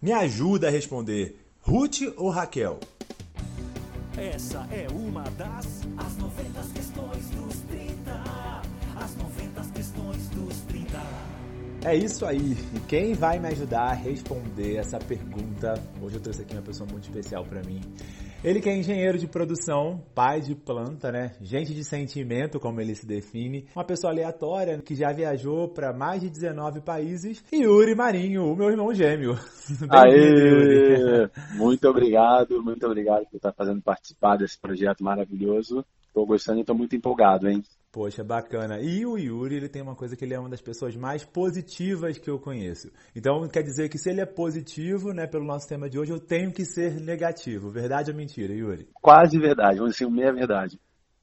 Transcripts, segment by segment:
Me ajuda a responder. Ruth ou Raquel? Essa é uma das as 90 questões dos 30. As 90 questões dos 30. É isso aí. E quem vai me ajudar a responder essa pergunta? Hoje eu trouxe aqui uma pessoa muito especial para mim. Ele que é engenheiro de produção, pai de planta, né? Gente de sentimento, como ele se define. Uma pessoa aleatória que já viajou para mais de 19 países. Yuri Marinho, o meu irmão gêmeo. Aê! Muito obrigado, muito obrigado por estar fazendo participar desse projeto maravilhoso. Estou gostando e estou muito empolgado, hein? Poxa, bacana. E o Yuri, ele tem uma coisa que ele é uma das pessoas mais positivas que eu conheço. Então, quer dizer que se ele é positivo, né, pelo nosso tema de hoje, eu tenho que ser negativo. Verdade ou mentira, Yuri? Quase verdade, vamos dizer assim, meia verdade.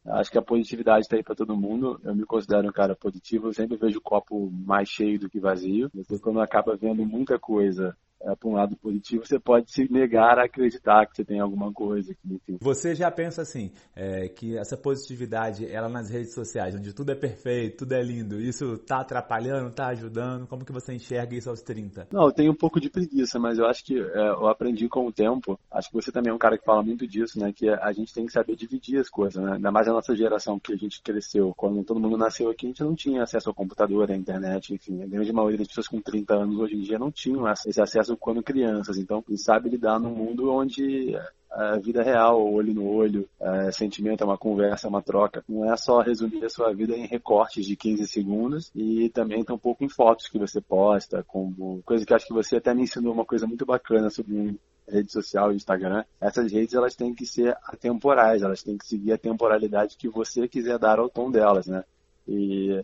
Acho que a positividade está aí para todo mundo. Eu me considero um cara positivo. Eu sempre vejo o copo mais cheio do que vazio. Depois, quando acaba vendo muita coisa é, para um lado positivo, você pode se negar a acreditar que você tem alguma coisa. Que, enfim. Você já pensa assim, é, que essa positividade, ela nas redes sociais, onde tudo é perfeito, tudo é lindo, isso tá atrapalhando, tá ajudando? Como que você enxerga isso aos 30? Não, eu tenho um pouco de preguiça, mas eu acho que é, eu aprendi com o tempo. Acho que você também é um cara que fala muito disso, né? Que a gente tem que saber dividir as coisas, né? Ainda mais a nossa geração que a gente cresceu. Quando todo mundo nasceu aqui, a gente não tinha acesso ao computador, à internet, enfim. A grande maioria das pessoas com 30 anos hoje em dia não tinham esse acesso quando crianças. Então, quem sabe lidar num mundo onde a vida real, olho no olho, é, sentimento é uma conversa, é uma troca. Não é só resumir a sua vida em recortes de 15 segundos e também tão pouco em fotos que você posta, como coisa que acho que você até me ensinou uma coisa muito bacana sobre rede social Instagram. Essas redes elas têm que ser atemporais, elas têm que seguir a temporalidade que você quiser dar ao tom delas, né? E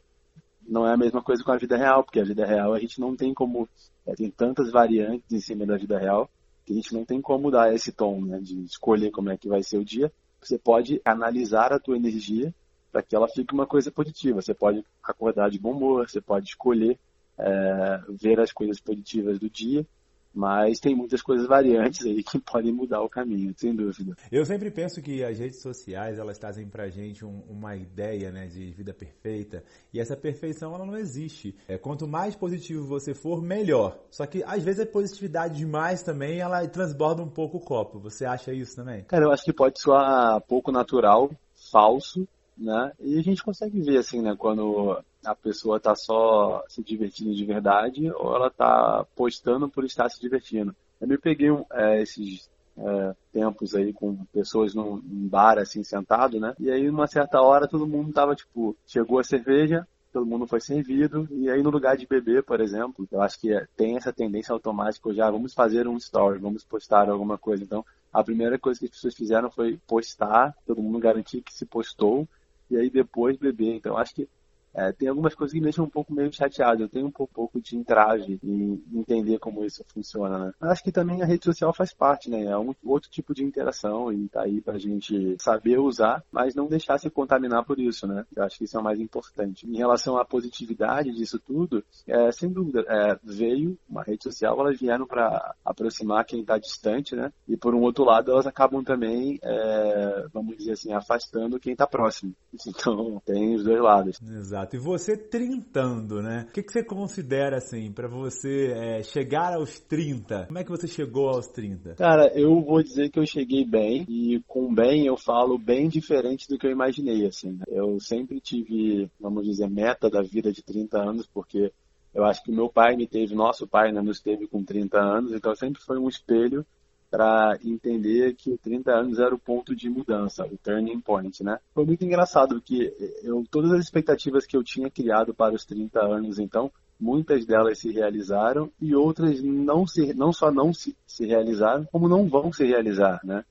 não é a mesma coisa com a vida real, porque a vida real a gente não tem como. É, tem tantas variantes em cima da vida real que a gente não tem como dar esse tom, né, de escolher como é que vai ser o dia. Você pode analisar a tua energia para que ela fique uma coisa positiva. Você pode acordar de bom humor, você pode escolher é, ver as coisas positivas do dia mas tem muitas coisas variantes aí que podem mudar o caminho, sem dúvida. Eu sempre penso que as redes sociais elas trazem pra gente um, uma ideia né, de vida perfeita e essa perfeição ela não existe. É, quanto mais positivo você for, melhor. Só que às vezes a positividade demais também ela transborda um pouco o copo. Você acha isso também? Cara, eu acho que pode soar pouco natural, falso, né? E a gente consegue ver assim, né, quando a pessoa está só se divertindo de verdade ou ela está postando por estar se divertindo. Eu me peguei é, esses é, tempos aí com pessoas num, num, bar assim sentado, né? E aí numa certa hora todo mundo tava tipo, chegou a cerveja, todo mundo foi servido e aí no lugar de beber, por exemplo, eu acho que é, tem essa tendência automática já vamos fazer um story, vamos postar alguma coisa. Então a primeira coisa que as pessoas fizeram foi postar, todo mundo garantir que se postou e aí depois beber. Então acho que é, tem algumas coisas que me deixam um pouco meio chateado. Eu tenho um pouco de entrave em entender como isso funciona, né? Acho que também a rede social faz parte, né? É um outro tipo de interação e tá aí pra gente saber usar, mas não deixar se contaminar por isso, né? Eu acho que isso é o mais importante. Em relação à positividade disso tudo, é, sem dúvida, é, veio uma rede social, elas vieram para aproximar quem está distante, né? E por um outro lado, elas acabam também, é, vamos dizer assim, afastando quem está próximo. Então, tem os dois lados. Exato. Exato. E você trintando, né? O que, que você considera, assim, para você é, chegar aos 30? Como é que você chegou aos 30? Cara, eu vou dizer que eu cheguei bem. E com bem eu falo bem diferente do que eu imaginei, assim. Né? Eu sempre tive, vamos dizer, meta da vida de 30 anos, porque eu acho que meu pai me teve, nosso pai né, nos teve com 30 anos, então sempre foi um espelho para entender que 30 anos era o ponto de mudança, o turning point, né? Foi muito engraçado porque eu todas as expectativas que eu tinha criado para os 30 anos, então, muitas delas se realizaram e outras não se não só não se, se realizaram, como não vão se realizar, né?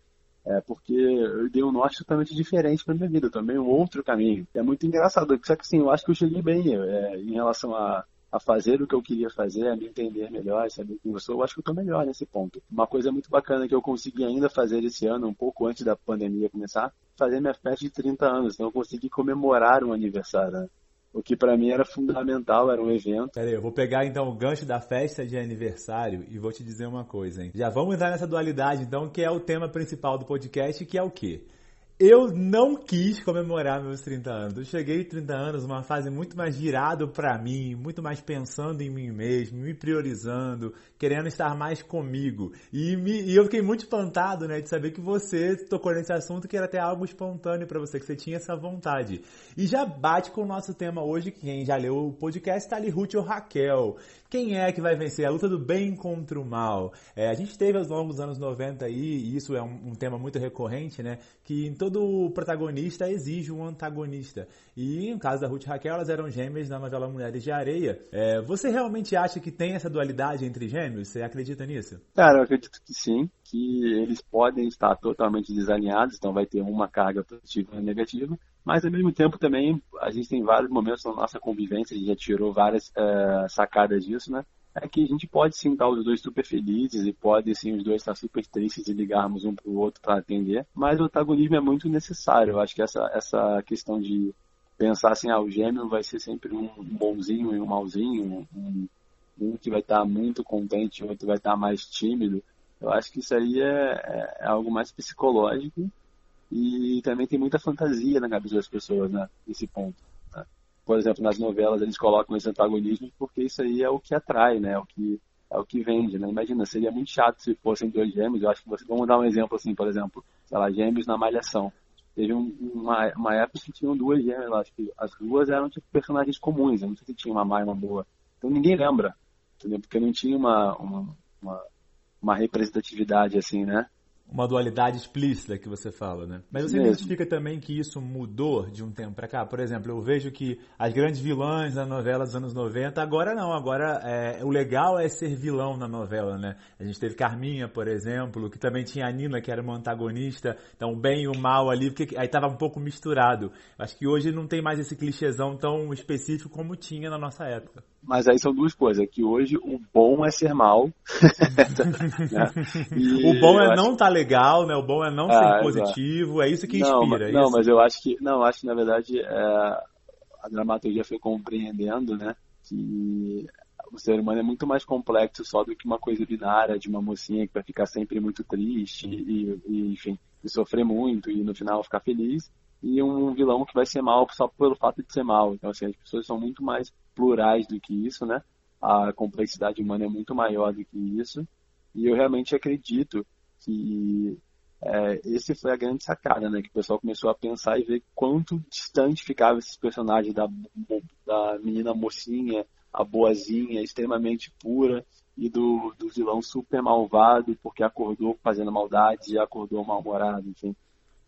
É porque eu dei um norte totalmente diferente para minha vida, também um outro caminho. É muito engraçado, só que assim, eu acho que eu cheguei bem é, em relação a a fazer o que eu queria fazer, a me entender melhor, saber quem eu sou, eu acho que eu estou melhor nesse ponto. Uma coisa muito bacana que eu consegui ainda fazer esse ano, um pouco antes da pandemia começar, fazer minha festa de 30 anos. Então eu consegui comemorar um aniversário. Né? O que para mim era fundamental, era um evento. Peraí, eu vou pegar então o gancho da festa de aniversário e vou te dizer uma coisa, hein? Já vamos entrar nessa dualidade então, que é o tema principal do podcast, que é o quê? Eu não quis comemorar meus 30 anos. Cheguei 30 anos, uma fase muito mais virado para mim, muito mais pensando em mim mesmo, me priorizando, querendo estar mais comigo. E, me, e eu fiquei muito espantado, né, de saber que você tocou nesse assunto que era até algo espontâneo para você, que você tinha essa vontade. E já bate com o nosso tema hoje, quem já leu o podcast, tá ali Ruth ou Raquel. Quem é que vai vencer? A luta do bem contra o mal. É, a gente teve aos longos anos 90 aí, e isso é um, um, tema muito recorrente, né? Que em todo protagonista exige um antagonista. E no caso da Ruth e Raquel, elas eram gêmeas na novela Mulheres de Areia. É, você realmente acha que tem essa dualidade entre gêmeos? Você acredita nisso? Cara, eu acredito que sim, que eles podem estar totalmente desalinhados, então vai ter uma carga positiva e negativa mas ao mesmo tempo também a gente tem vários momentos na nossa convivência, a gente já tirou várias uh, sacadas disso, né? É que a gente pode sim estar os dois super felizes e pode sim os dois estar super tristes e ligarmos um para o outro para atender, mas o antagonismo é muito necessário. Eu acho que essa, essa questão de pensar assim, ah, o gêmeo vai ser sempre um bonzinho e um malzinho, um, um que vai estar muito contente e outro vai estar mais tímido. Eu acho que isso aí é, é, é algo mais psicológico e também tem muita fantasia na cabeça das pessoas, né? Nesse ponto. Por exemplo, nas novelas eles colocam esse antagonismo porque isso aí é o que atrai, né? É o que é o que vende, né? Imagina, seria muito chato se fossem dois gêmeos. Eu acho que você vamos dar um exemplo assim, por exemplo, sei lá, gêmeos na malhação. Teve um, uma, uma época que tinham duas gêmeas, acho que as duas eram tipo personagens comuns, eu não sei se tinha uma má e uma boa. Então ninguém lembra, entendeu? Porque não tinha uma, uma, uma, uma representatividade assim, né? Uma dualidade explícita que você fala, né? Mas você Mesmo. identifica também que isso mudou de um tempo para cá? Por exemplo, eu vejo que as grandes vilãs na novela dos anos 90, agora não, agora é, o legal é ser vilão na novela, né? A gente teve Carminha, por exemplo, que também tinha a Nina, que era uma antagonista, então o bem e o mal ali, porque aí tava um pouco misturado. Acho que hoje não tem mais esse clichêzão tão específico como tinha na nossa época. Mas aí são duas coisas, que hoje o bom é ser mal. né? o bom é não estar tá legal, né? O bom é não ah, ser positivo, é isso que inspira. Não, é não mas eu acho que, não, acho que na verdade é, a dramaturgia foi compreendendo, né? Que o ser humano é muito mais complexo só do que uma coisa binária de uma mocinha que vai ficar sempre muito triste e, e enfim, e sofrer muito e no final ficar feliz e um vilão que vai ser mal só pelo fato de ser mal. Então, assim, as pessoas são muito mais plurais do que isso, né? A complexidade humana é muito maior do que isso. E eu realmente acredito que é, esse foi a grande sacada, né? Que o pessoal começou a pensar e ver quanto distante ficava esses personagens da, da menina mocinha, a boazinha, extremamente pura, e do, do vilão super malvado, porque acordou fazendo maldade e acordou mal-humorado, enfim.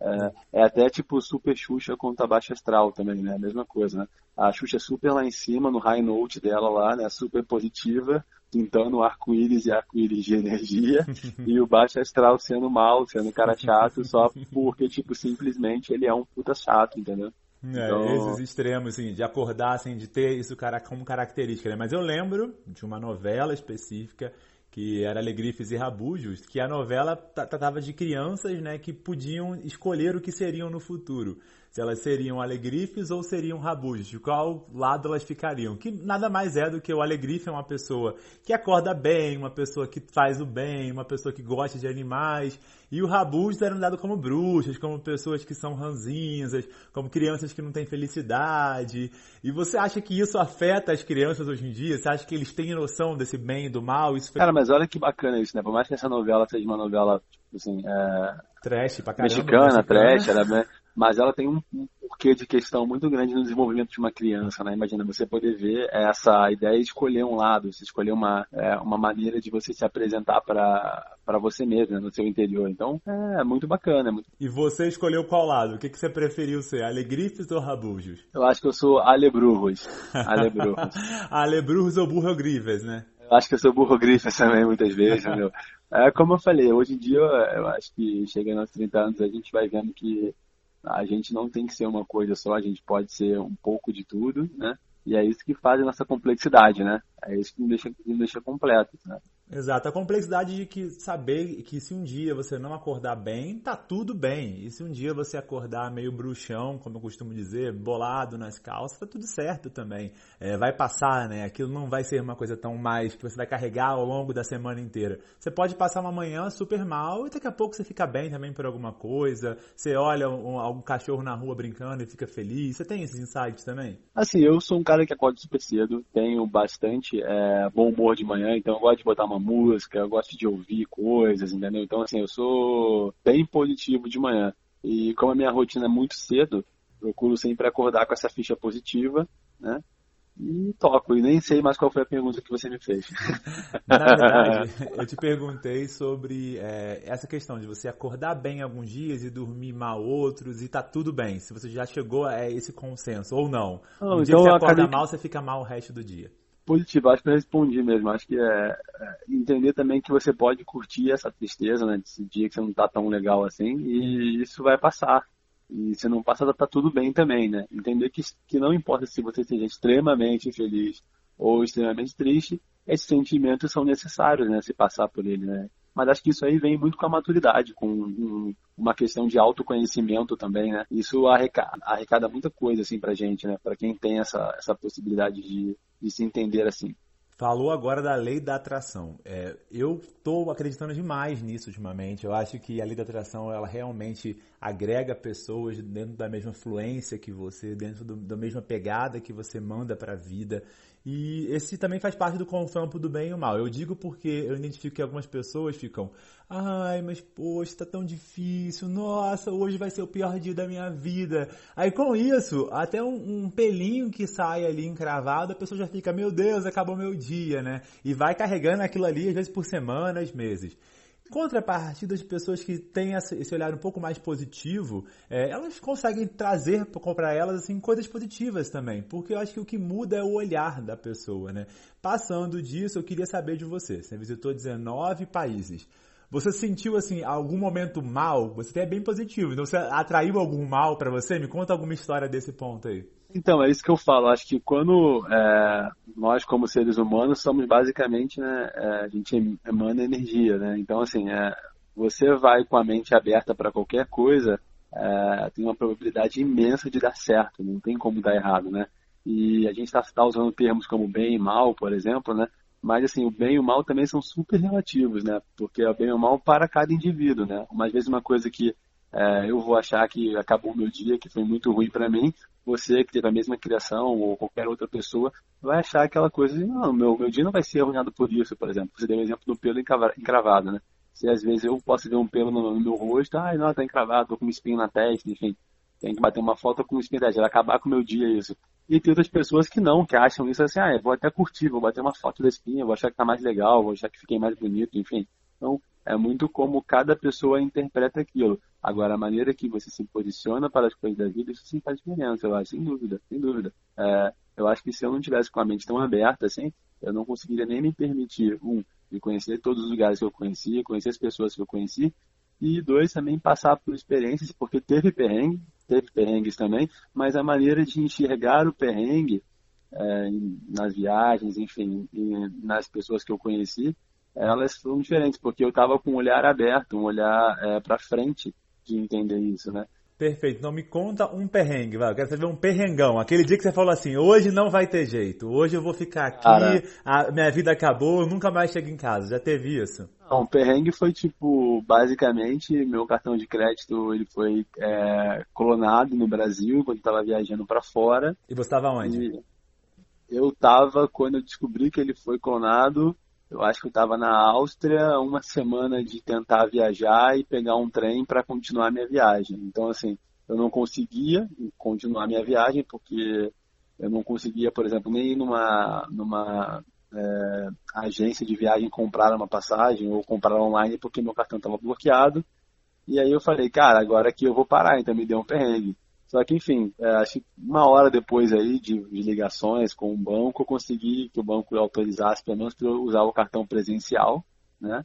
É, é, até tipo Super Xuxa contra Baixa Astral também, né? A mesma coisa, né? A Xuxa é super lá em cima, no high note dela lá, né? Super positiva, pintando arco-íris e arco-íris de energia, e o Baixa Astral sendo mal, sendo um cara chato, só porque, tipo, simplesmente ele é um puta chato, entendeu? É, então... esses extremos, assim, de acordar, assim, de ter isso como característica, né? Mas eu lembro de uma novela específica que era Alegrifes e Rabujos, que a novela tratava de crianças, né, que podiam escolher o que seriam no futuro se elas seriam alegrifes ou seriam rabujos, de qual lado elas ficariam. Que nada mais é do que o alegrife é uma pessoa que acorda bem, uma pessoa que faz o bem, uma pessoa que gosta de animais. E o rabujos eram dados como bruxas, como pessoas que são ranzinhas, como crianças que não têm felicidade. E você acha que isso afeta as crianças hoje em dia? Você acha que eles têm noção desse bem e do mal? Isso Cara, mas olha que bacana isso, né? Por mais que essa novela seja uma novela, tipo assim, é... Trash pra caramba. Mexicana, mexicana. trash, era bem mas ela tem um, um porquê de questão muito grande no desenvolvimento de uma criança, né? Imagina você poder ver essa ideia de escolher um lado, você escolher uma, é, uma maneira de você se apresentar para você mesmo, né? no seu interior. Então, é, é muito bacana. É muito... E você escolheu qual lado? O que, que você preferiu ser, Alegrifes ou Rabujos? Eu acho que eu sou Alebrujos. Alebrujos. Alebrujos ou Burrogrifes, né? Eu acho que eu sou burrogrifes também, muitas vezes. É, como eu falei, hoje em dia eu, eu acho que chegando aos 30 anos a gente vai vendo que a gente não tem que ser uma coisa só, a gente pode ser um pouco de tudo, né? E é isso que faz a nossa complexidade, né? É isso que nos deixa, nos deixa completos, né? Exato, a complexidade de que saber que se um dia você não acordar bem, tá tudo bem. E se um dia você acordar meio bruxão, como eu costumo dizer, bolado nas calças, tá tudo certo também. É, vai passar, né? Aquilo não vai ser uma coisa tão mais que você vai carregar ao longo da semana inteira. Você pode passar uma manhã super mal e daqui a pouco você fica bem também por alguma coisa. Você olha um, algum cachorro na rua brincando e fica feliz. Você tem esses insights também? Assim, eu sou um cara que acorda super cedo, tenho bastante é, bom humor de manhã, então eu gosto de botar uma música, eu gosto de ouvir coisas, entendeu? Então, assim, eu sou bem positivo de manhã. E como a minha rotina é muito cedo, procuro sempre acordar com essa ficha positiva, né? E toco, e nem sei mais qual foi a pergunta que você me fez. Na verdade, eu te perguntei sobre é, essa questão de você acordar bem alguns dias e dormir mal outros e tá tudo bem. Se você já chegou a esse consenso ou não. não um dia então que você acorda acabei... mal, você fica mal o resto do dia positivo, acho que eu respondi mesmo. Acho que é, é, entender também que você pode curtir essa tristeza, né? Desse dia que você não tá tão legal assim, e isso vai passar. E se não passar, tá tudo bem também, né? Entender que, que não importa se você esteja extremamente feliz ou extremamente triste, esses sentimentos são necessários, né? Se passar por ele, né? Mas acho que isso aí vem muito com a maturidade, com um, uma questão de autoconhecimento também, né? Isso arrecada, arrecada muita coisa, assim, pra gente, né? Pra quem tem essa, essa possibilidade de, de se entender assim. Falou agora da lei da atração. É, eu estou acreditando demais nisso ultimamente. Eu acho que a lei da atração ela realmente agrega pessoas dentro da mesma fluência que você, dentro do, da mesma pegada que você manda para a vida. E esse também faz parte do confronto do bem e o mal. Eu digo porque eu identifico que algumas pessoas ficam, ai, mas poxa, tá tão difícil, nossa, hoje vai ser o pior dia da minha vida. Aí com isso, até um, um pelinho que sai ali encravado, a pessoa já fica, meu Deus, acabou meu dia, né? E vai carregando aquilo ali, às vezes por semanas, meses contrapartida de pessoas que têm esse olhar um pouco mais positivo, é, elas conseguem trazer para elas assim, coisas positivas também, porque eu acho que o que muda é o olhar da pessoa, né? Passando disso, eu queria saber de você. Você visitou 19 países. Você sentiu assim algum momento mal? Você é bem positivo, então você atraiu algum mal para você? Me conta alguma história desse ponto aí. Então, é isso que eu falo. Acho que quando é, nós, como seres humanos, somos basicamente, né, é, a gente emana energia, né? Então, assim, é, você vai com a mente aberta para qualquer coisa, é, tem uma probabilidade imensa de dar certo, não tem como dar errado, né? E a gente está tá usando termos como bem e mal, por exemplo, né? Mas, assim, o bem e o mal também são super relativos, né? Porque o bem e o mal para cada indivíduo, né? Uma, às vezes uma coisa que é, eu vou achar que acabou o meu dia, que foi muito ruim para mim. Você que teve a mesma criação ou qualquer outra pessoa vai achar aquela coisa de, não, meu, meu dia não vai ser arruinado por isso, por exemplo. Você deu o exemplo do pelo encravado, né? Se às vezes eu posso ver um pelo no, no meu rosto, ai, não, tá encravado, tô com um espinho na testa, enfim. Tem que bater uma foto com um espinho na testa, vai acabar com o meu dia isso. E tem outras pessoas que não, que acham isso assim, ah, vou até curtir, vou bater uma foto da espinha, vou achar que tá mais legal, vou achar que fiquei mais bonito, enfim. Então, é muito como cada pessoa interpreta aquilo. Agora, a maneira que você se posiciona para as coisas da vida, isso sim faz diferença, eu acho, sem dúvida, sem dúvida. É, eu acho que se eu não tivesse com a mente tão aberta, assim, eu não conseguiria nem me permitir, um, de conhecer todos os lugares que eu conhecia, conhecer as pessoas que eu conheci, e dois, também passar por experiências, porque teve perrengue, teve perrengues também, mas a maneira de enxergar o perrengue é, nas viagens, enfim, nas pessoas que eu conheci, elas foram diferentes, porque eu estava com um olhar aberto, um olhar é, para frente de entender isso, né? Perfeito. Então me conta um perrengue, vai. Eu quero saber um perrengão. Aquele dia que você falou assim, hoje não vai ter jeito, hoje eu vou ficar aqui, a minha vida acabou, eu nunca mais chego em casa. Já teve isso? Não, o perrengue foi tipo, basicamente, meu cartão de crédito ele foi é, clonado no Brasil quando estava viajando para fora. E você estava onde? eu estava quando eu descobri que ele foi clonado eu acho que eu estava na Áustria uma semana de tentar viajar e pegar um trem para continuar minha viagem. Então, assim, eu não conseguia continuar minha viagem porque eu não conseguia, por exemplo, nem ir numa, numa é, agência de viagem comprar uma passagem ou comprar online porque meu cartão estava bloqueado. E aí eu falei, cara, agora que eu vou parar, então me deu um perrengue. Só que, enfim, é, acho que uma hora depois aí de, de, ligações com o banco, eu consegui que o banco autorizasse pelo menos para eu usar o cartão presencial, né?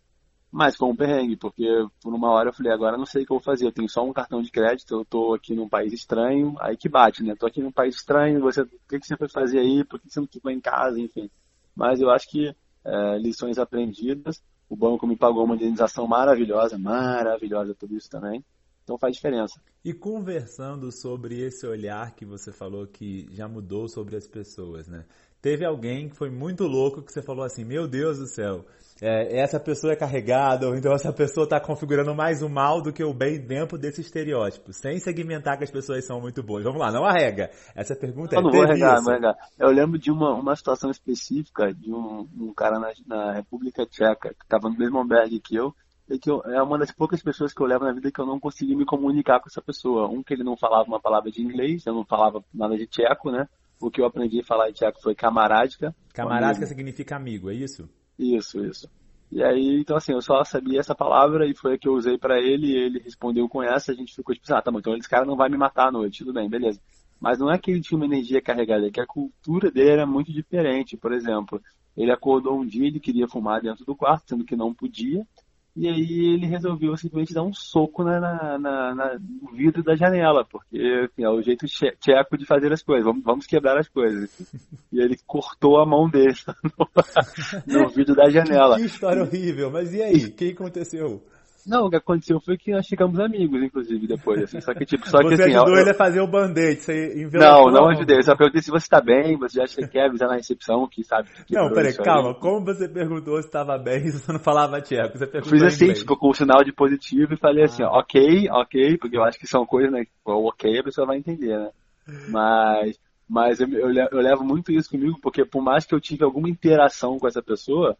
Mas com um perrengue, porque por uma hora eu falei, agora não sei o que eu vou fazer, eu tenho só um cartão de crédito, eu tô aqui num país estranho, aí que bate, né? Tô aqui num país estranho, você, o que, que você foi fazer aí, por que você não ficou em casa, enfim. Mas eu acho que é, lições aprendidas. O banco me pagou uma indenização maravilhosa, maravilhosa tudo isso também. Então faz diferença. E conversando sobre esse olhar que você falou que já mudou sobre as pessoas, né? Teve alguém que foi muito louco que você falou assim, meu Deus do céu, é, essa pessoa é carregada, ou então essa pessoa está configurando mais o mal do que o bem dentro desse estereótipo, sem segmentar que as pessoas são muito boas. Vamos lá, não arrega. Essa pergunta eu é não vou arregar, não vou arregar. Eu lembro de uma, uma situação específica de um, um cara na, na República Tcheca, que estava no mesmo albergue que eu, e que eu, é uma das poucas pessoas que eu levo na vida que eu não consegui me comunicar com essa pessoa. Um que ele não falava uma palavra de inglês, eu não falava nada de tcheco, né? O que eu aprendi a falar de tcheco foi camarádica. Camarádica significa amigo, é isso? Isso, isso. E aí, então assim, eu só sabia essa palavra e foi a que eu usei para ele, e ele respondeu com essa, a gente ficou tipo, ah, tá bom, então esse cara não vai me matar à noite, tudo bem, beleza. Mas não é que ele tinha uma energia carregada, é que a cultura dele era muito diferente. Por exemplo, ele acordou um dia, ele queria fumar dentro do quarto, sendo que não podia, e aí ele resolveu simplesmente dar um soco na, na, na, na no vidro da janela, porque enfim, é o jeito tcheco de fazer as coisas, vamos, vamos quebrar as coisas. E ele cortou a mão dele no, no vidro da janela. Que história horrível, mas e aí? O que aconteceu? Não, o que aconteceu foi que nós ficamos amigos, inclusive, depois, assim. Só que, tipo, só você que assim. ajudou eu, ele a fazer o band-aid, você Não, não ajudei. Eu só perguntei se você tá bem, você acha que quer avisar na recepção, que sabe que Não, peraí, calma. Aí. Como você perguntou se estava bem se você não falava tcheco? Você perguntou Fiz assim, tipo, com o sinal de positivo e falei assim, ah. assim, ó, ok, ok, porque eu acho que são coisas, né? O ok a pessoa vai entender, né? Mas. Mas eu, eu, eu levo muito isso comigo, porque por mais que eu tive alguma interação com essa pessoa,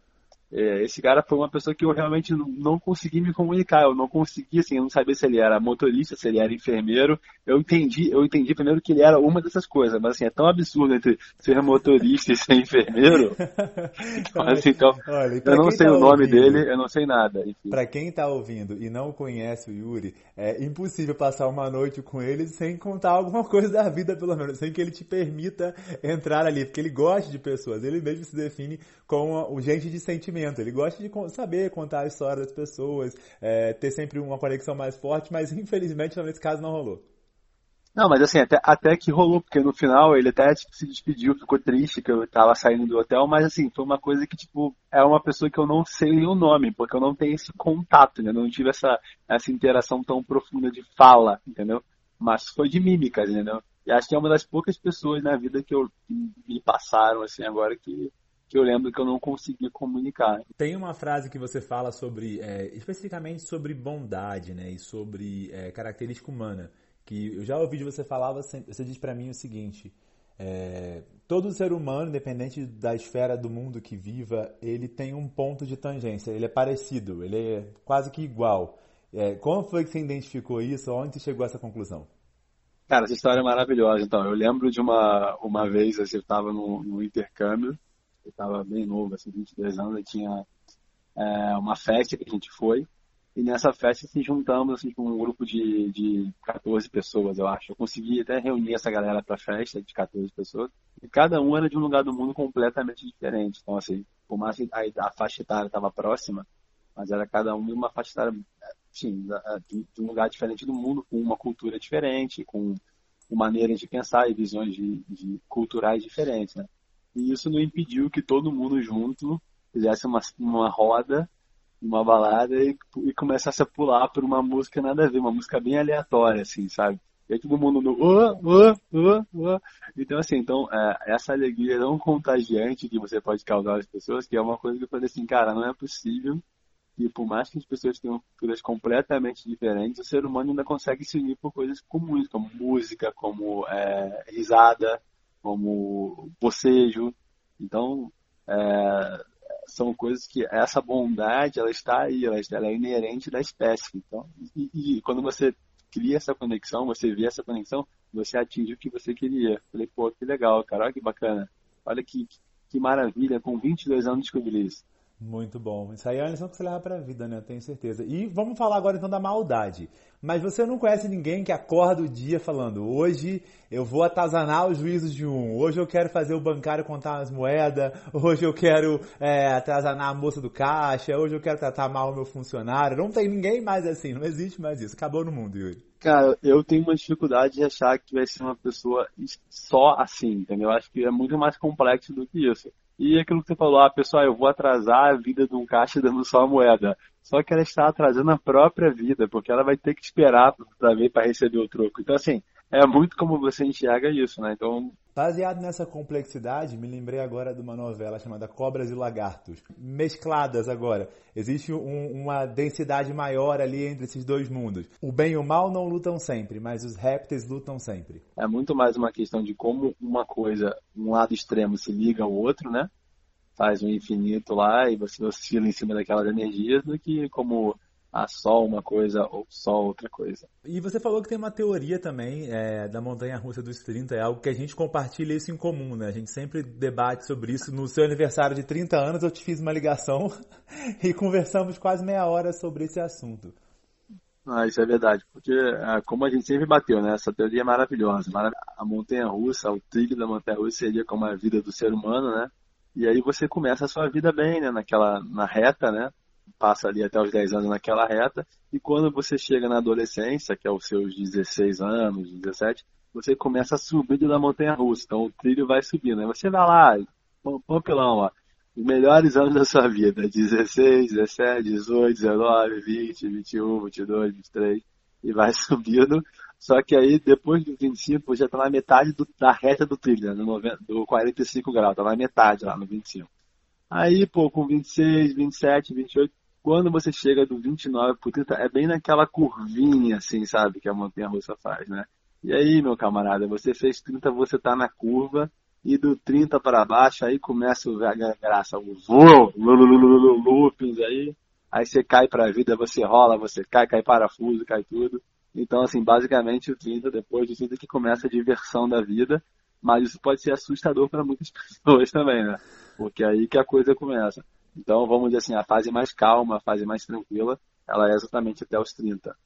esse cara foi uma pessoa que eu realmente não consegui me comunicar. Eu não consegui, assim, eu não sabia se ele era motorista, se ele era enfermeiro. Eu entendi, eu entendi primeiro que ele era uma dessas coisas, mas assim, é tão absurdo entre ser motorista e ser enfermeiro. então, assim, então Olha, eu não sei tá o nome ouvindo, dele, eu não sei nada. Para quem está ouvindo e não conhece o Yuri, é impossível passar uma noite com ele sem contar alguma coisa da vida, pelo menos, sem que ele te permita entrar ali, porque ele gosta de pessoas. Ele mesmo se define como o gente de sentimento ele gosta de saber contar a história das pessoas, é, ter sempre uma conexão mais forte, mas infelizmente nesse caso não rolou. Não, mas assim, até, até que rolou, porque no final ele até tipo, se despediu, ficou triste que eu tava saindo do hotel, mas assim, foi uma coisa que, tipo, é uma pessoa que eu não sei o nome, porque eu não tenho esse contato, né? Não tive essa, essa interação tão profunda de fala, entendeu? Mas foi de mímicas, entendeu? E acho que é uma das poucas pessoas na vida que, eu, que me passaram, assim, agora que que eu lembro que eu não conseguia comunicar. Tem uma frase que você fala sobre, é, especificamente sobre bondade, né, e sobre é, característica humana, que eu já ouvi de você falar, você, você diz para mim o seguinte, é, todo ser humano, independente da esfera do mundo que viva, ele tem um ponto de tangência, ele é parecido, ele é quase que igual. É, como foi que você identificou isso? Onde você chegou a essa conclusão? Cara, essa história é maravilhosa. Então, eu lembro de uma, uma vez, assim, eu estava no, no intercâmbio, eu estava bem novo, assim, 22 anos, e tinha é, uma festa que a gente foi, e nessa festa se juntamos assim, com um grupo de, de 14 pessoas, eu acho. Eu consegui até reunir essa galera para festa de 14 pessoas, e cada um era de um lugar do mundo completamente diferente. Então, assim, por mais que a, a faixa etária estava próxima, mas era cada um de uma faixa etária, assim, de, de um lugar diferente do mundo, com uma cultura diferente, com maneiras de pensar e visões de, de culturais diferentes, né? E isso não impediu que todo mundo junto fizesse uma, uma roda, uma balada e, e começasse a pular por uma música nada a ver, uma música bem aleatória, assim, sabe? E aí todo mundo no oh, oh, oh. Então, assim, então, é, essa alegria é tão contagiante que você pode causar às pessoas, que é uma coisa que eu falei assim, cara, não é possível que por mais que as pessoas tenham culturas completamente diferentes, o ser humano ainda consegue se unir por coisas comuns, como música, como é, risada, como bocejo. Então, é, são coisas que essa bondade ela está aí, ela, ela é inerente da espécie. Então, e, e, quando você cria essa conexão, você vê essa conexão, você atinge o que você queria. Falei, pô, que legal, cara, olha que bacana. Olha que, que maravilha, com 22 anos descobri isso. Muito bom. Isso aí é uma lição que você leva para a vida, né? Eu tenho certeza. E vamos falar agora então da maldade. Mas você não conhece ninguém que acorda o dia falando: hoje eu vou atazanar os juízos de um, hoje eu quero fazer o bancário contar as moedas, hoje eu quero é, atazanar a moça do caixa, hoje eu quero tratar mal o meu funcionário. Não tem ninguém mais assim, não existe mais isso. Acabou no mundo, Yuri. Cara, eu tenho uma dificuldade de achar que vai ser uma pessoa só assim, entendeu? Eu acho que é muito mais complexo do que isso. E aquilo que você falou, ah, pessoal, eu vou atrasar a vida de um caixa dando só a moeda. Só que ela está atrasando a própria vida, porque ela vai ter que esperar ver para receber o troco. Então, assim, é muito como você enxerga isso, né? Então. Baseado nessa complexidade, me lembrei agora de uma novela chamada Cobras e Lagartos. Mescladas agora. Existe um, uma densidade maior ali entre esses dois mundos. O bem e o mal não lutam sempre, mas os répteis lutam sempre. É muito mais uma questão de como uma coisa, um lado extremo se liga ao outro, né? Faz um infinito lá e você oscila em cima daquelas energias, do que como a só uma coisa ou só outra coisa. E você falou que tem uma teoria também é, da montanha russa dos 30, é algo que a gente compartilha isso em comum, né? A gente sempre debate sobre isso. No seu aniversário de 30 anos eu te fiz uma ligação e conversamos quase meia hora sobre esse assunto. Ah, isso é verdade, porque é, como a gente sempre bateu, né? Essa teoria é maravilhosa. A montanha russa, o trilho da montanha russa seria como a vida do ser humano, né? E aí você começa a sua vida bem, né? Naquela, na reta, né? Passa ali até os 10 anos naquela reta, e quando você chega na adolescência, que é os seus 16 anos, 17, você começa a subir da montanha russa, então o trilho vai subindo, aí você vai lá, pampilão, ó, os melhores anos da sua vida, 16, 17, 18, 19, 20, 21, 22, 23, e vai subindo, só que aí depois do 25 já está na metade do, da reta do trilho, né, no 90, do 45 graus, está na metade lá no 25. Aí, pô, com 26, 27, 28, quando você chega do 29 pro 30, é bem naquela curvinha, assim, sabe, que a montanha-russa faz, né? E aí, meu camarada, você fez 30, você tá na curva, e do 30 para baixo, aí começa a graça, o voo, loopings aí, aí você cai pra vida, você rola, você cai, cai parafuso, cai tudo. Então, assim, basicamente o 30, depois do 30 que começa a diversão da vida, mas isso pode ser assustador para muitas pessoas também, né? Porque é aí que a coisa começa. Então, vamos dizer assim, a fase mais calma, a fase mais tranquila, ela é exatamente até os 30.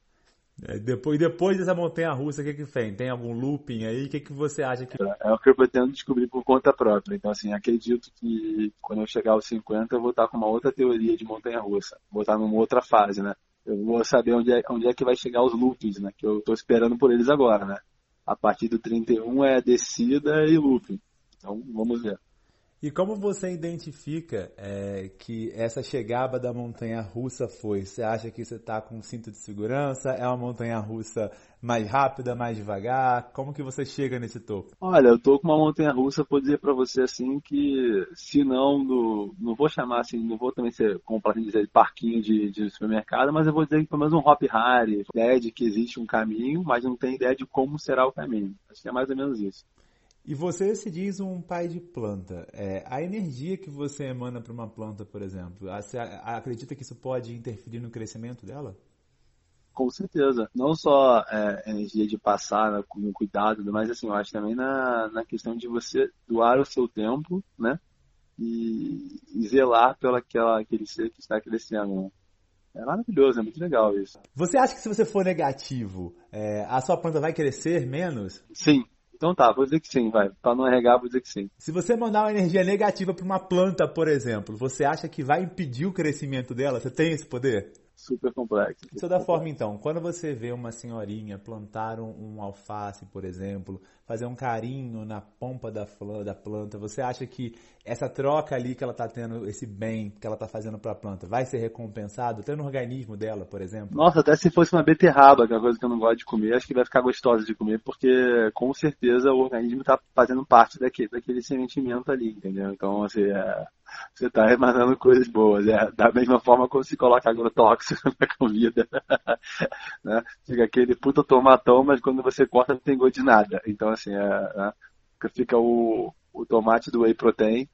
É, depois, depois dessa montanha russa, o que, que tem? Tem algum looping aí? O que, que você acha que. É, é o que eu pretendo descobrir por conta própria. Então, assim, acredito que quando eu chegar aos 50, eu vou estar com uma outra teoria de montanha russa. Vou estar numa outra fase, né? Eu vou saber onde é, onde é que vai chegar os loopings, né? Que eu estou esperando por eles agora, né? A partir do 31 é descida e looping. Então, vamos ver. E como você identifica é, que essa chegada da montanha russa foi? Você acha que você está com um cinto de segurança? É uma montanha russa mais rápida, mais devagar? Como que você chega nesse topo? Olha, eu tô com uma montanha russa, vou dizer para você assim que se não, não vou chamar assim, não vou também ser, como para dizer, parquinho de, de, supermercado, mas eu vou dizer que pelo menos um hop harry, ideia de que existe um caminho, mas não tem ideia de como será o caminho. Acho que é mais ou menos isso. E você se diz um pai de planta. É, a energia que você emana para uma planta, por exemplo, você acredita que isso pode interferir no crescimento dela? Com certeza. Não só é, energia de passar né, no cuidado, mas assim, eu acho também na, na questão de você doar o seu tempo, né? E, e zelar pelo aquela, aquele ser que está crescendo. Né? É maravilhoso, é muito legal isso. Você acha que se você for negativo, é, a sua planta vai crescer menos? Sim, então tá, vou dizer que sim, vai. Para não regar, vou dizer que sim. Se você mandar uma energia negativa para uma planta, por exemplo, você acha que vai impedir o crescimento dela? Você tem esse poder? Super complexo. Isso da forma então, quando você vê uma senhorinha plantar um, um, alface, por exemplo, fazer um carinho na pompa da, da planta, você acha que essa troca ali que ela está tendo, esse bem que ela está fazendo para a planta, vai ser recompensado até no organismo dela, por exemplo? Nossa, até se fosse uma beterraba, que é uma coisa que eu não gosto de comer, acho que vai ficar gostosa de comer, porque com certeza o organismo está fazendo parte daquele, daquele sementimento ali, entendeu? Então, assim, é você está emanando coisas boas. É, da mesma forma como se coloca agrotóxico na comida. né? Fica aquele puta tomatão, mas quando você corta não tem gosto de nada. Então, assim, é, né? fica o, o tomate do whey protein,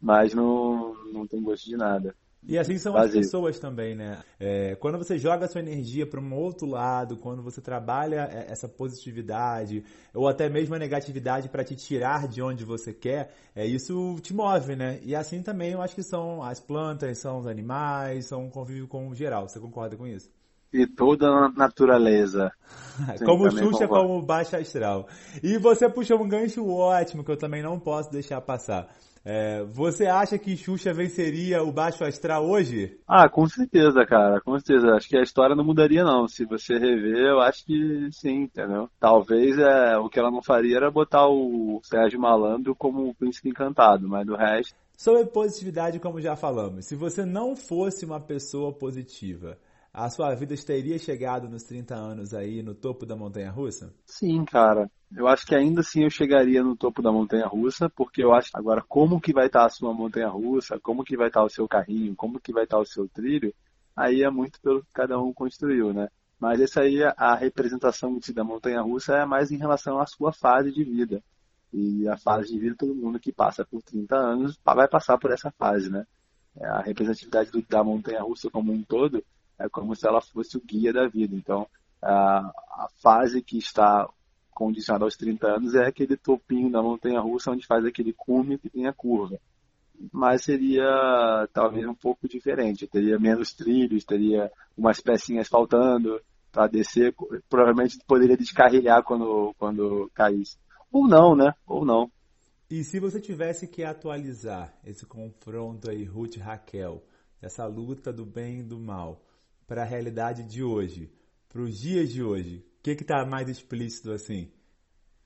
mas não, não tem gosto de nada. E assim são Vazio. as pessoas também, né? É, quando você joga a sua energia para um outro lado, quando você trabalha é, essa positividade, ou até mesmo a negatividade para te tirar de onde você quer, é, isso te move, né? E assim também eu acho que são as plantas, são os animais, são um convívio com o geral. Você concorda com isso? E toda a natureza. Sim, como Xuxa, como Baixa Astral. E você puxou um gancho ótimo que eu também não posso deixar passar. É, você acha que Xuxa venceria o Baixo Astral hoje? Ah, com certeza, cara, com certeza. Acho que a história não mudaria, não. Se você rever, eu acho que sim, entendeu? Talvez é, o que ela não faria era botar o Sérgio Malandro como o príncipe encantado, mas do resto. Sobre positividade, como já falamos, se você não fosse uma pessoa positiva, a sua vida teria chegado nos 30 anos aí no topo da montanha russa? Sim, cara. Eu acho que ainda assim eu chegaria no topo da montanha russa, porque eu acho agora como que vai estar a sua montanha russa, como que vai estar o seu carrinho, como que vai estar o seu trilho, aí é muito pelo que cada um construiu, né? Mas essa aí, a representação da montanha russa é mais em relação à sua fase de vida. E a fase de vida, todo mundo que passa por 30 anos vai passar por essa fase, né? É, a representatividade da montanha russa como um todo é como se ela fosse o guia da vida. Então, a, a fase que está condicionada aos 30 anos é aquele topinho da montanha russa onde faz aquele cume que tem a curva. Mas seria talvez um pouco diferente. Teria menos trilhos, teria umas pecinhas faltando para descer. Provavelmente poderia descarrilhar quando, quando caísse. Ou não, né? Ou não. E se você tivesse que atualizar esse confronto aí, Ruth e Raquel, essa luta do bem e do mal, para a realidade de hoje, para os dias de hoje? O que está mais explícito assim?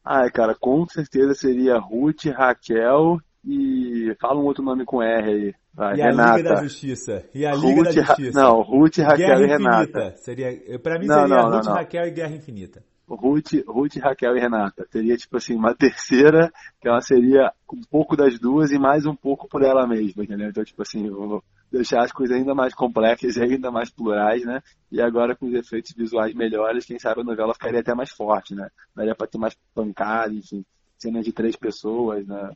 Ah, cara, com certeza seria Ruth, Raquel e fala um outro nome com R aí. Vai, e Renata. a Liga da Justiça. E a Liga Ruth, da Justiça. Não, Ruth, Raquel Guerra e Renata. Infinita. Seria, para mim não, seria não, Ruth, não, Raquel e Guerra Infinita. Ruth, Ruth, Raquel e Renata. Teria, tipo assim, uma terceira, que ela seria um pouco das duas e mais um pouco por ela mesma, entendeu? Então, tipo assim, vou deixar as coisas ainda mais complexas e ainda mais plurais, né? E agora com os efeitos visuais melhores, quem sabe a novela ficaria até mais forte, né? Daria pra ter mais pancada, enfim, cenas de três pessoas, né?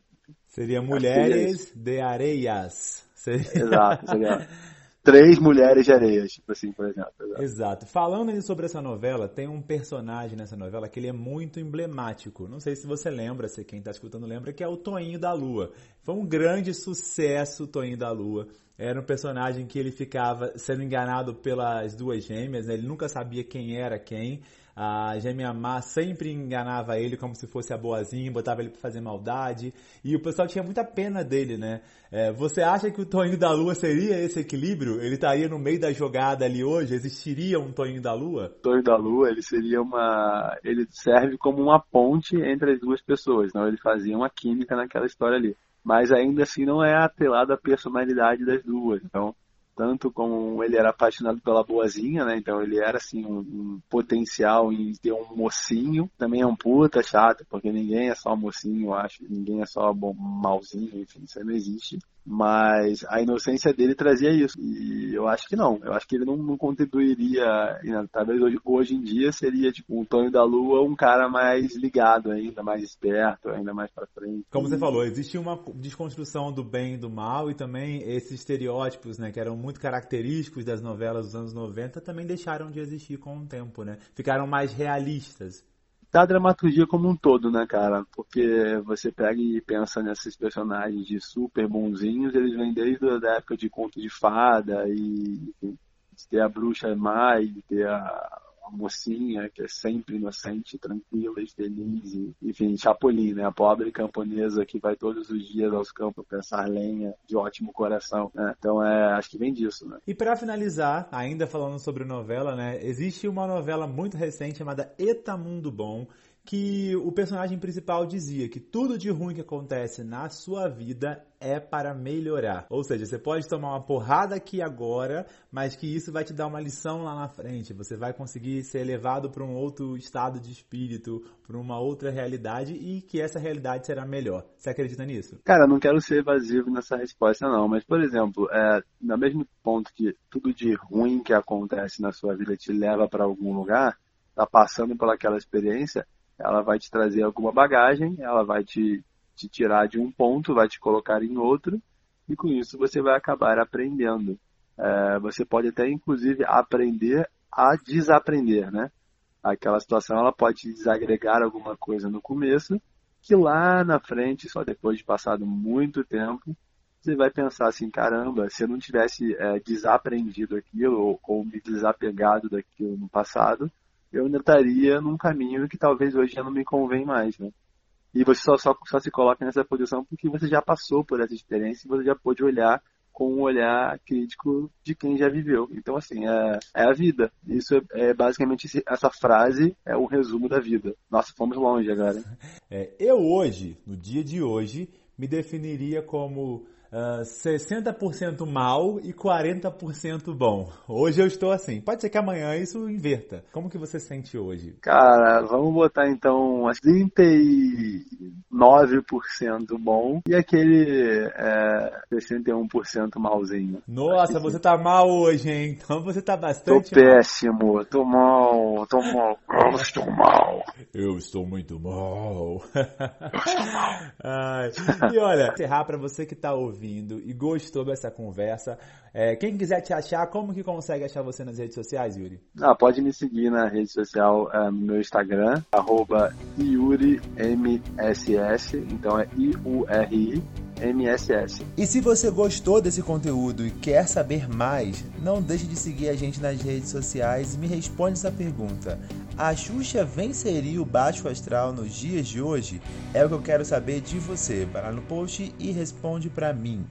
Seria Mulheres de Areias. Seria... Exato, seria três mulheres de areias, tipo assim, por exemplo. Exato. Falando sobre essa novela, tem um personagem nessa novela que ele é muito emblemático. Não sei se você lembra, se quem está escutando lembra, que é o Toinho da Lua. Foi um grande sucesso o Toinho da Lua. Era um personagem que ele ficava sendo enganado pelas duas gêmeas, né? ele nunca sabia quem era quem. A gêmea má sempre enganava ele como se fosse a boazinha, botava ele pra fazer maldade. E o pessoal tinha muita pena dele, né? É, você acha que o Toninho da Lua seria esse equilíbrio? Ele estaria no meio da jogada ali hoje? Existiria um Toninho da Lua? O Toninho da Lua, ele seria uma. Ele serve como uma ponte entre as duas pessoas, não? Ele fazia uma química naquela história ali. Mas ainda assim não é atrelado à personalidade das duas. Então, tanto como ele era apaixonado pela boazinha, né? Então ele era assim um, um, potencial em ter um mocinho. Também é um puta chato, porque ninguém é só mocinho, eu acho. Ninguém é só bom, malzinho, enfim, isso não existe. Mas a inocência dele trazia isso. E eu acho que não. Eu acho que ele não, não contribuiria. Né? Talvez hoje, hoje em dia seria tipo um Tonho da Lua, um cara mais ligado ainda, mais esperto, ainda mais para frente. Como você falou, existia uma desconstrução do bem e do mal e também esses estereótipos, né, que eram muito característicos das novelas dos anos 90, também deixaram de existir com o tempo, né? Ficaram mais realistas da dramaturgia como um todo, né, cara? Porque você pega e pensa nesses personagens de super bonzinhos, eles vêm desde a época de conto de fada e de ter a bruxa má e de ter a mocinha que é sempre inocente, tranquila e feliz, e, enfim, Chapolin, né? A pobre camponesa que vai todos os dias aos campos pensar lenha de ótimo coração, né? Então é, acho que vem disso, né? E para finalizar, ainda falando sobre novela, né? Existe uma novela muito recente chamada Eta Mundo Bom, que o personagem principal dizia que tudo de ruim que acontece na sua vida é para melhorar. Ou seja, você pode tomar uma porrada aqui agora, mas que isso vai te dar uma lição lá na frente. Você vai conseguir ser elevado para um outro estado de espírito, para uma outra realidade e que essa realidade será melhor. Você acredita nisso? Cara, não quero ser evasivo nessa resposta não, mas por exemplo, é, no mesmo ponto que tudo de ruim que acontece na sua vida te leva para algum lugar, tá passando pelaquela experiência, ela vai te trazer alguma bagagem, ela vai te, te tirar de um ponto, vai te colocar em outro, e com isso você vai acabar aprendendo. É, você pode até, inclusive, aprender a desaprender, né? Aquela situação ela pode desagregar alguma coisa no começo, que lá na frente, só depois de passado muito tempo, você vai pensar assim, caramba, se eu não tivesse é, desaprendido aquilo ou, ou me desapegado daquilo no passado, eu ainda estaria num caminho que talvez hoje já não me convém mais, né? E você só, só, só se coloca nessa posição porque você já passou por essa experiência e você já pôde olhar com um olhar crítico de quem já viveu. Então, assim, é, é a vida. Isso é, é basicamente essa frase é um resumo da vida. Nossa, fomos longe agora. É, eu hoje, no dia de hoje, me definiria como uh, ah, 60% mal e 40% bom. Hoje eu estou assim. Pode ser que amanhã isso inverta. Como que você sente hoje? Cara, vamos botar então as 39% bom e aquele é, 61% malzinho. Nossa, você tá mal hoje, hein? Então você tá bastante Tô péssimo, mal. tô mal, tô mal, eu estou mal. Eu estou muito mal. Eu estou mal. Ai. E olha, encerrar para você que tá ouvindo ouvindo e gostou dessa conversa, é, quem quiser te achar, como que consegue achar você nas redes sociais, Yuri? Ah, pode me seguir na rede social, é, no meu Instagram, arroba YuriMSS, então é I-U-R-I. MSS. E se você gostou desse conteúdo e quer saber mais, não deixe de seguir a gente nas redes sociais e me responde essa pergunta. A Xuxa venceria o baixo astral nos dias de hoje? É o que eu quero saber de você. Vai lá no post e responde para mim.